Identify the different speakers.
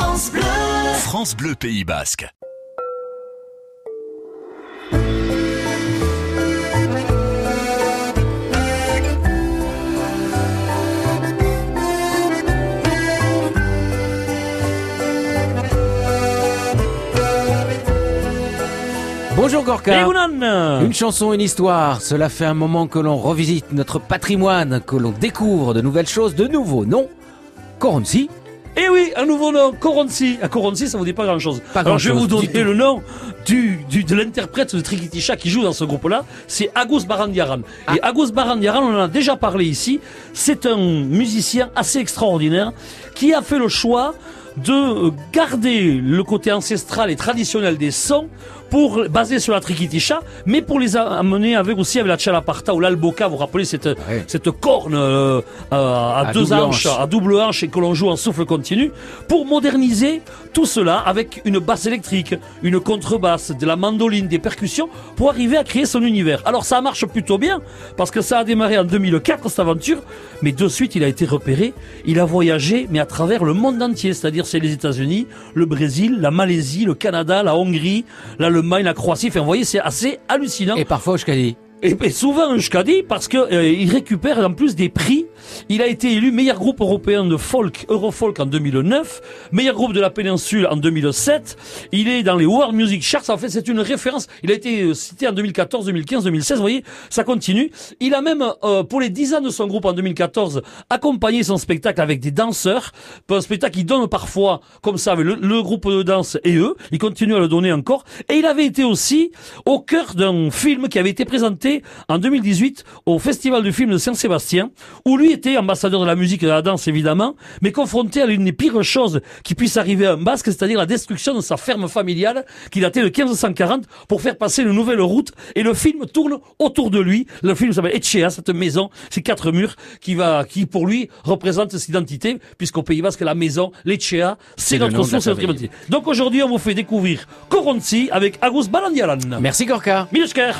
Speaker 1: France Bleu.
Speaker 2: France Bleu Pays Basque.
Speaker 3: Bonjour Gorka. Une chanson, une histoire. Cela fait un moment que l'on revisite notre patrimoine, que l'on découvre de nouvelles choses, de nouveaux noms. Coronzi.
Speaker 4: Eh oui, un nouveau nom, Coronzi. À Coronzi, ça vous dit pas grand chose.
Speaker 3: Pas
Speaker 4: Alors je vais vous donner le nom du, du- de l'interprète de Trikitisha qui joue dans ce groupe-là. C'est Agus Barandiaran.
Speaker 3: Ah.
Speaker 4: Et Agus Barandiaran, on en a déjà parlé ici. C'est un musicien assez extraordinaire qui a fait le choix de garder le côté ancestral et traditionnel des sons pour baser sur la trikitisha, mais pour les amener avec aussi avec la chalaparta ou l'alboka. Vous vous rappelez cette
Speaker 3: Ouais.
Speaker 4: cette corne euh, à,
Speaker 3: À
Speaker 4: deux
Speaker 3: double
Speaker 4: hanches,
Speaker 3: hanche.
Speaker 4: à double hanche et que l'on joue en souffle continu, pour moderniser tout cela avec une basse électrique, une contrebasse, de la mandoline, des percussions, pour arriver à créer son univers. Alors ça marche plutôt bien, parce que ça a démarré en 2004 cette aventure, mais de suite il a été repéré, il a voyagé, mais à travers le monde entier, c'est-à-dire c'est les États-Unis, le Brésil, la Malaisie, le Canada, la Hongrie, l'Allemagne, la Croatie, enfin vous voyez c'est assez hallucinant.
Speaker 3: Et parfois Oshkadi.
Speaker 4: Et, et souvent un Shkadi parce que euh, il récupère en plus des prix. Il a été élu meilleur groupe européen de folk, Eurofolk en 2009, meilleur groupe de la péninsule en 2007. Il est dans les World Music Charts. En fait, c'est une référence. Il a été euh, cité en 2014, 2015, 2016. Vous voyez, ça continue. Il a même, euh, pour les 10 ans de son groupe en 2014, accompagné son spectacle avec des danseurs. Un spectacle qu'il donne parfois comme ça avec le, le groupe de danse et eux. Il continue à le donner encore. Et il avait été aussi au cœur d'un film qui avait été présenté en 2018 au Festival du film de Saint-Sébastien, où lui était ambassadeur de la musique et de la danse évidemment, mais confronté à l'une des pires choses qui puisse arriver à un Basque, c'est-à-dire la destruction de sa ferme familiale qui datait de 1540 pour faire passer une nouvelle route. Et le film tourne autour de lui. Le film s'appelle Etchea, cette maison, ces quatre murs qui va, qui pour lui représente cette identité, puisqu'au Pays Basque, la maison, l'Etchea, c'est notre source et notre identité. Donc aujourd'hui, on vous fait découvrir Coronzi avec Agus Balandialan.
Speaker 3: Merci Gorka.
Speaker 4: Milesker